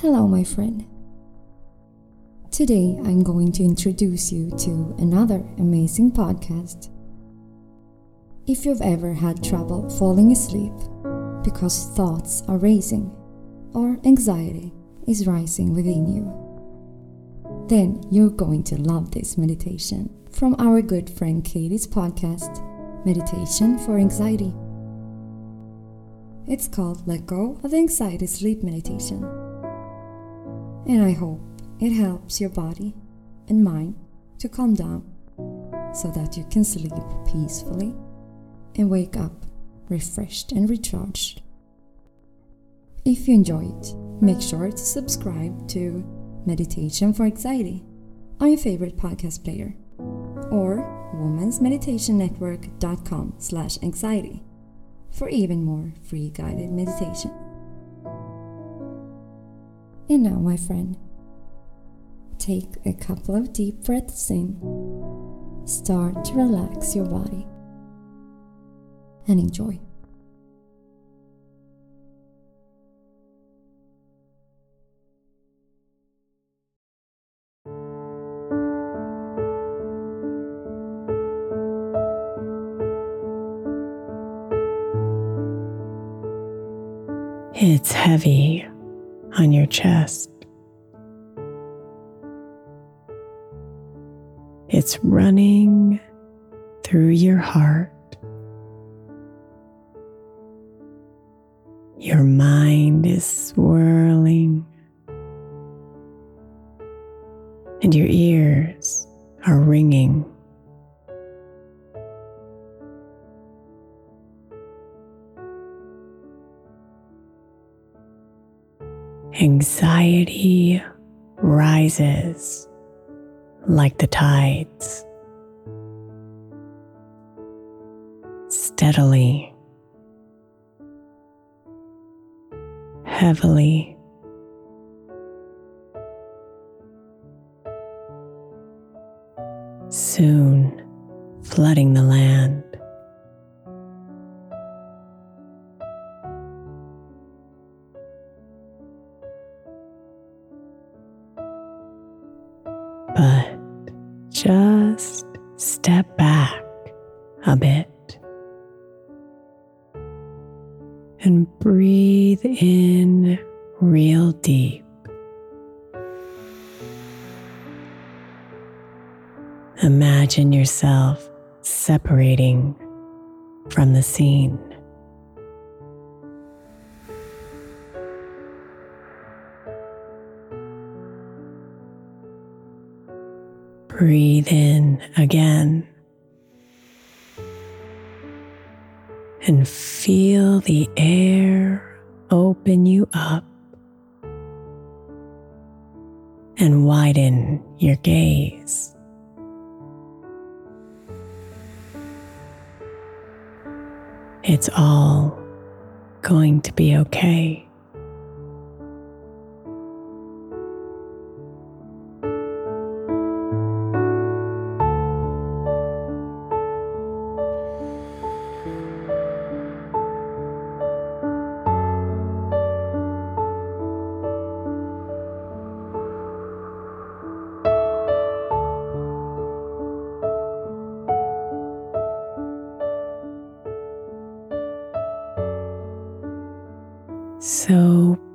Hello, my friend. Today I'm going to introduce you to another amazing podcast. If you've ever had trouble falling asleep because thoughts are racing or anxiety is rising within you, then you're going to love this meditation from our good friend Katie's podcast, Meditation for Anxiety. It's called Let Go of Anxiety Sleep Meditation. And I hope it helps your body and mind to calm down so that you can sleep peacefully and wake up refreshed and recharged. If you enjoyed, make sure to subscribe to Meditation for Anxiety on your favorite podcast player or womensmeditationnetwork.com slash anxiety for even more free guided meditation. And now, my friend, take a couple of deep breaths in. Start to relax your body and enjoy. It's heavy on your chest. It's running through your heart. Your mind is swirling, and your ears are ringing. Anxiety rises like the tides, steadily, heavily. Soon flooding the land. Just step back a bit and breathe in real deep. Imagine yourself separating from the scene. Breathe in again and feel the air open you up and widen your gaze. It's all going to be okay.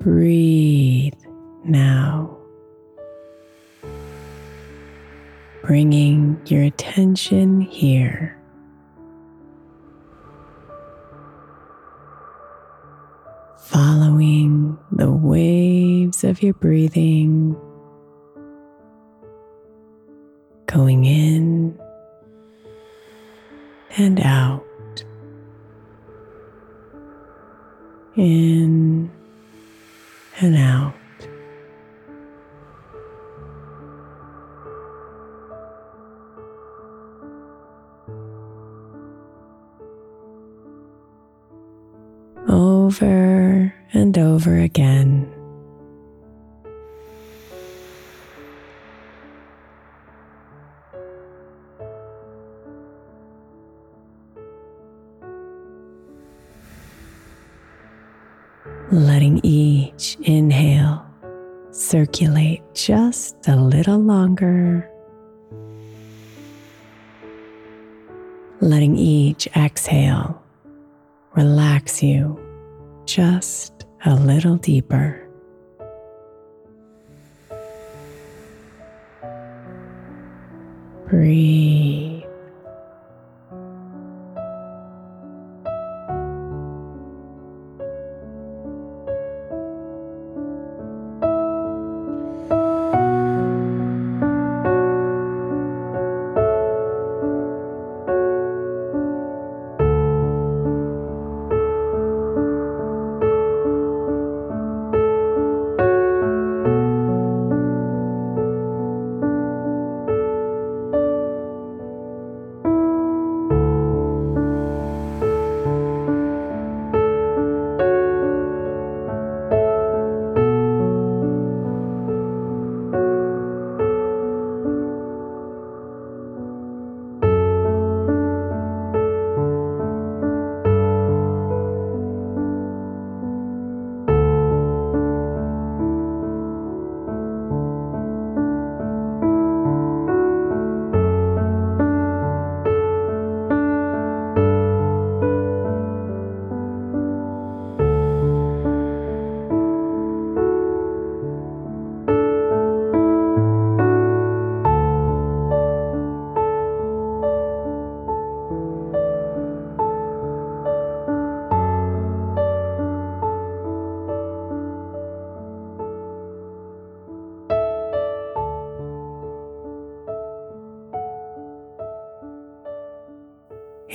Breathe now, bringing your attention here. Following the waves of your breathing, going in and out. in and out. Over and over again. Circulate just a little longer. Letting each exhale relax you just a little deeper. Breathe.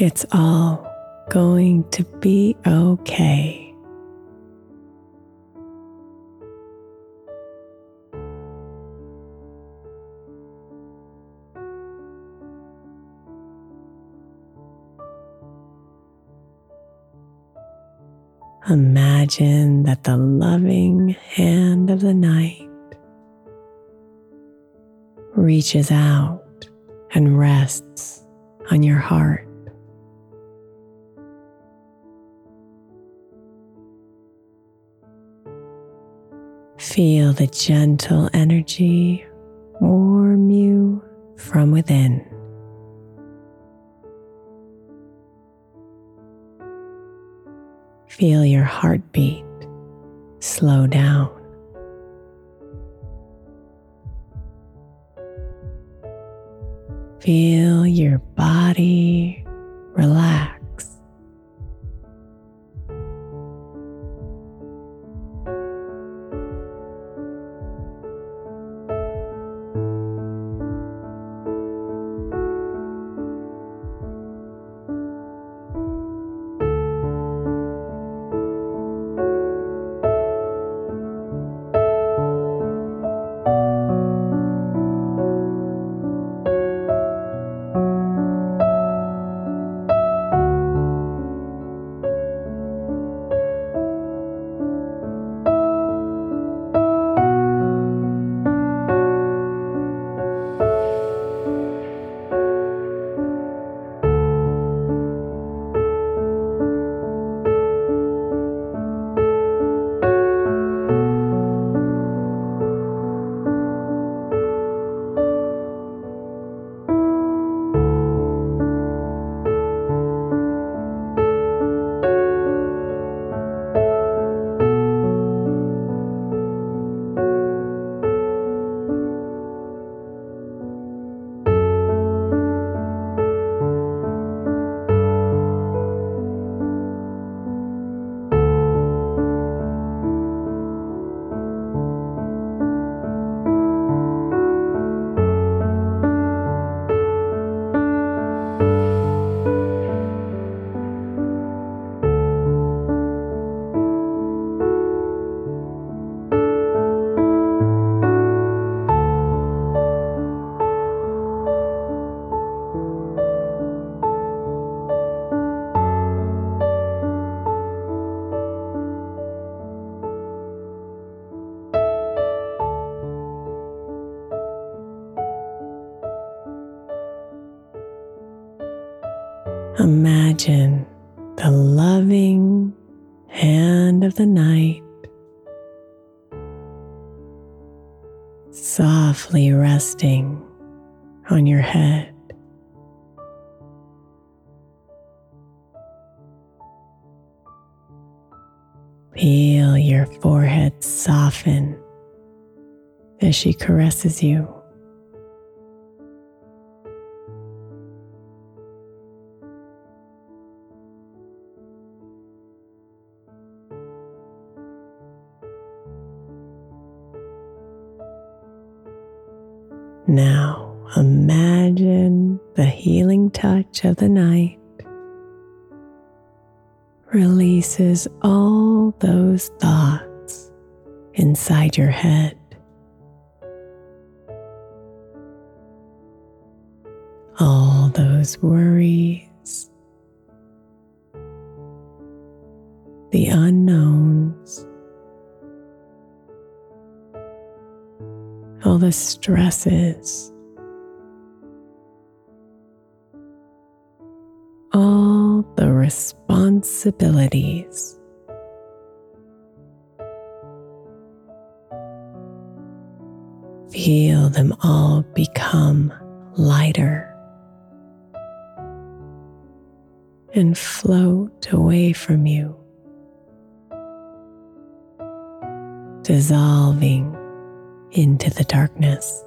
It's all going to be okay. Imagine that the loving hand of the night reaches out and rests on your heart. Feel the gentle energy warm you from within. Feel your heartbeat slow down. Feel your body relax. Loving hand of the night softly resting on your head. Feel your forehead soften as she caresses you. Of the night releases all those thoughts inside your head. All those worries, the unknowns, all the stresses, responsibilities. Feel them all become lighter and float away from you, dissolving into the darkness.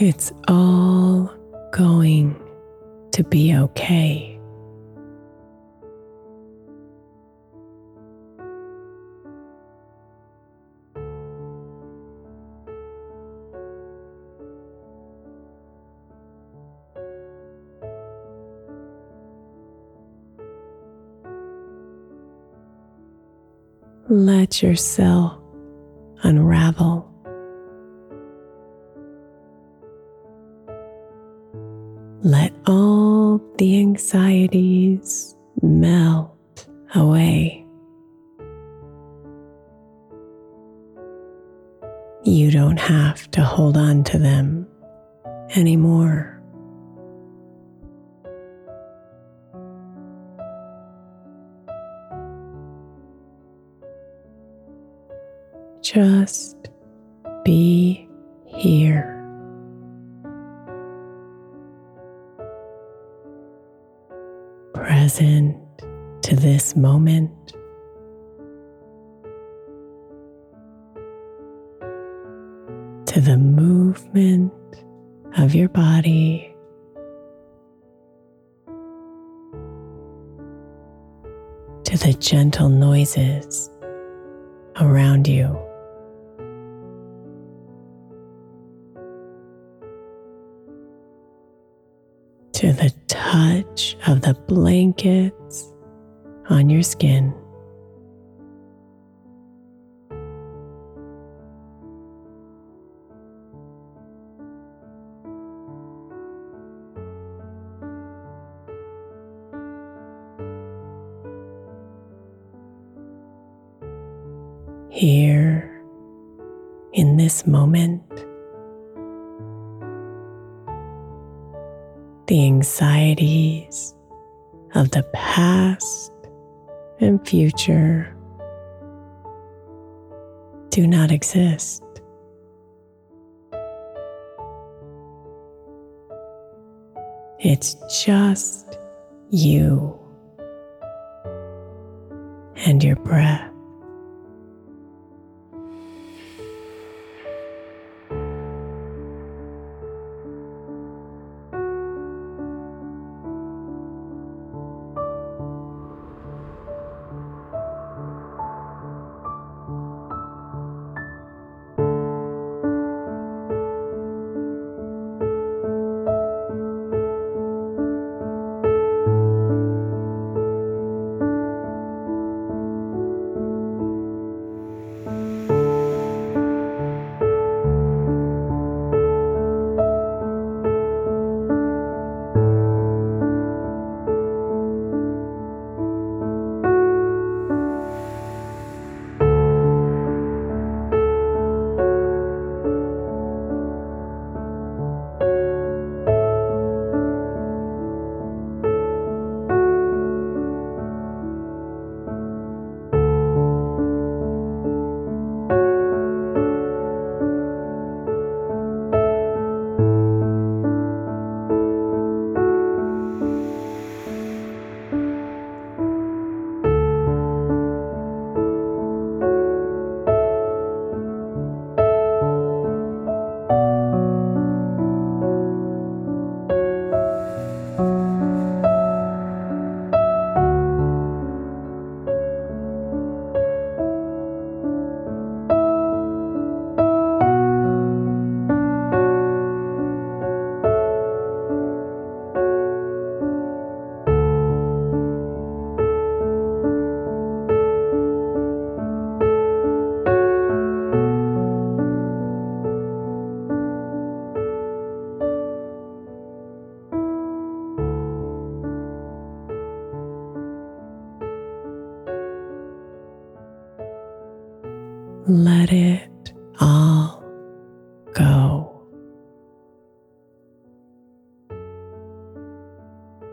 It's all going to be okay. Let yourself unravel. Anxieties Present to this moment. To the movement of your body. To the gentle noises around you. to the touch of the blankets on your skin. Here in this moment, the anxieties of the past and future do not exist. It's just you and your breath.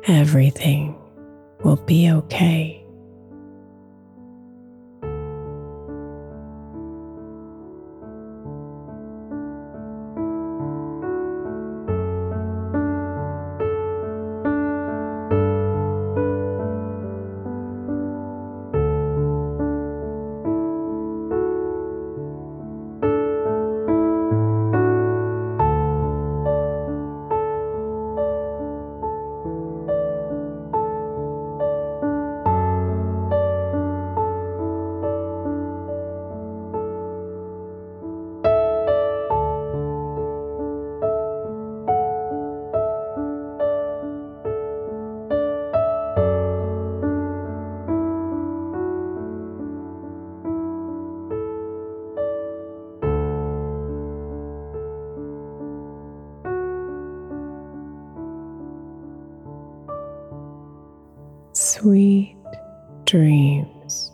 Everything will be okay. Dreams,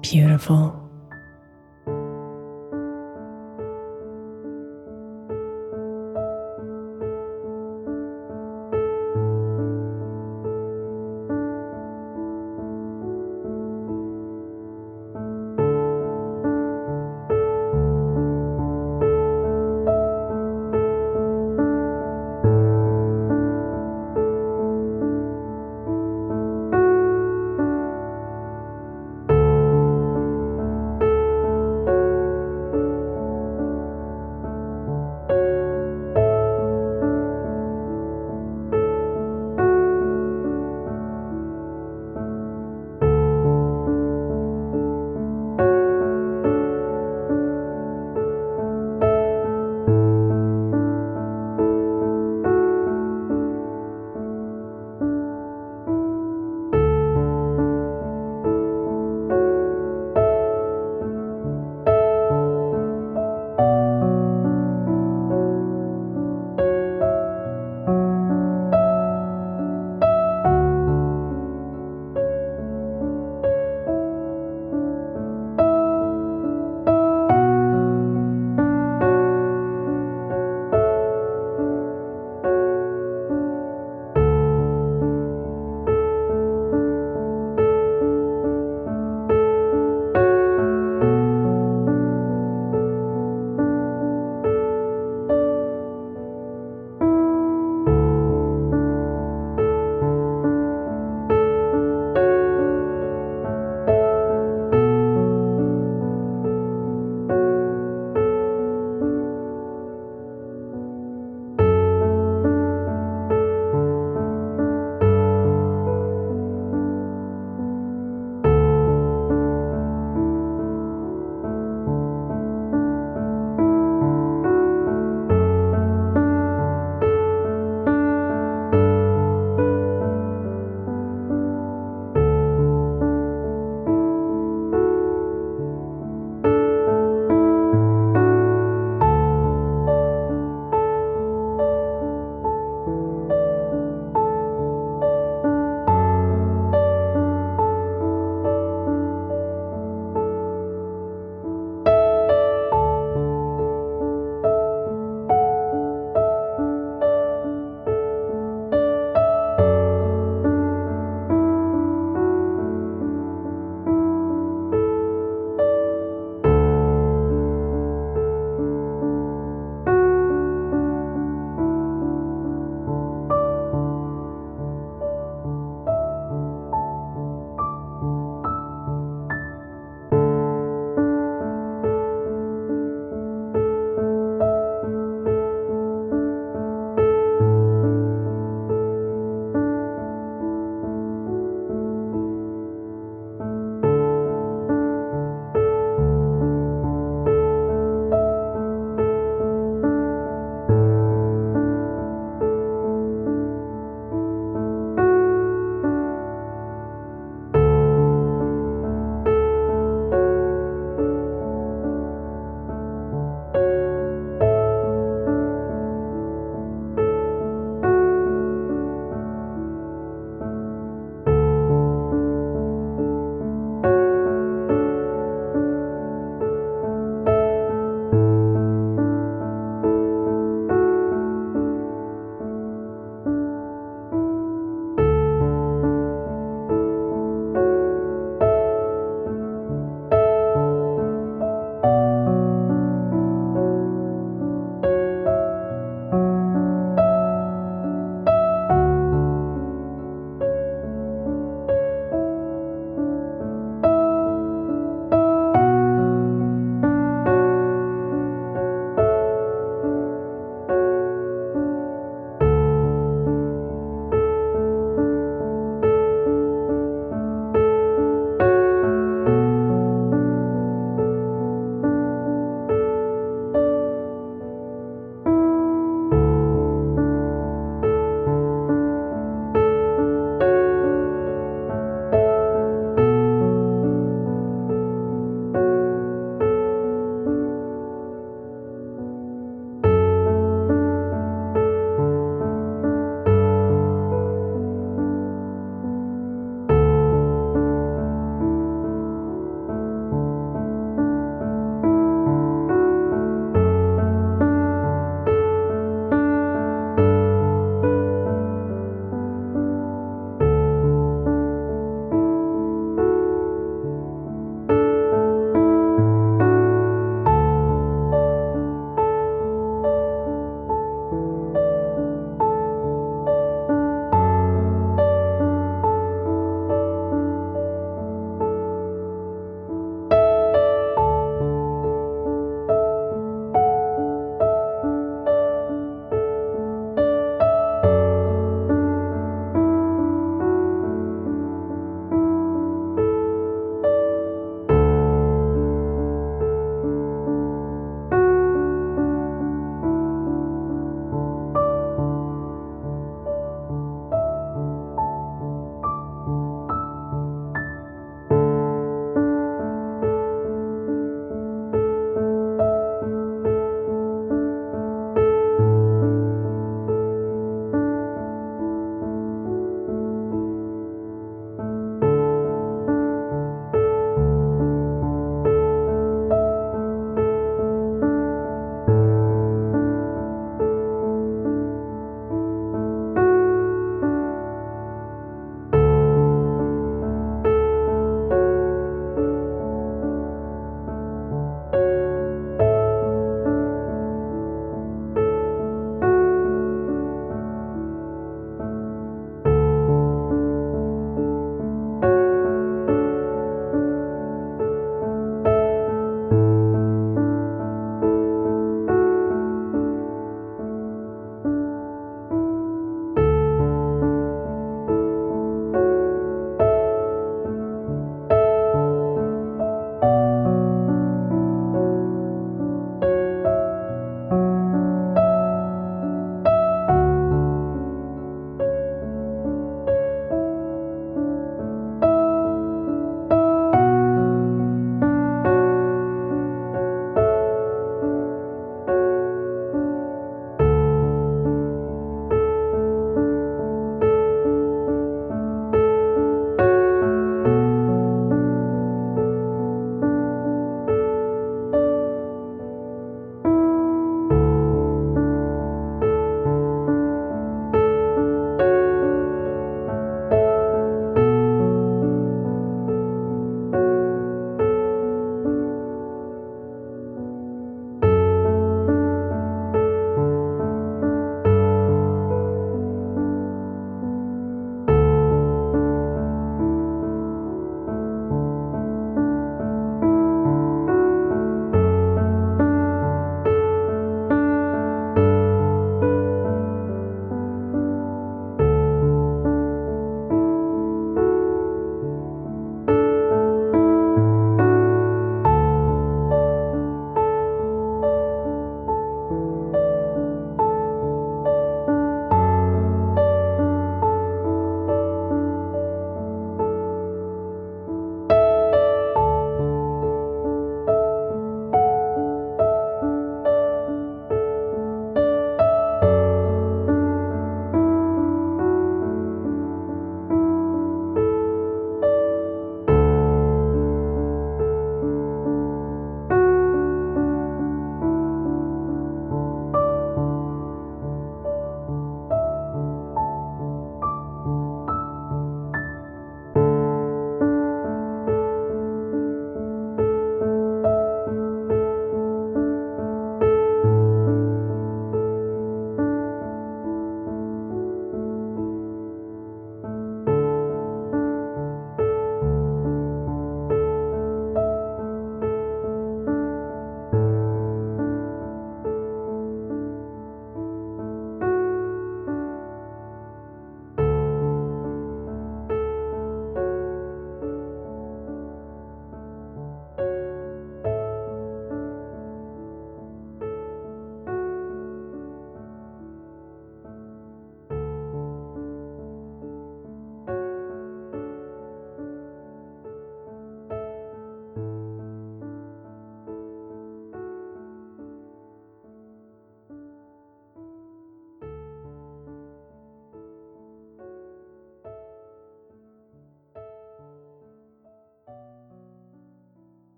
beautiful.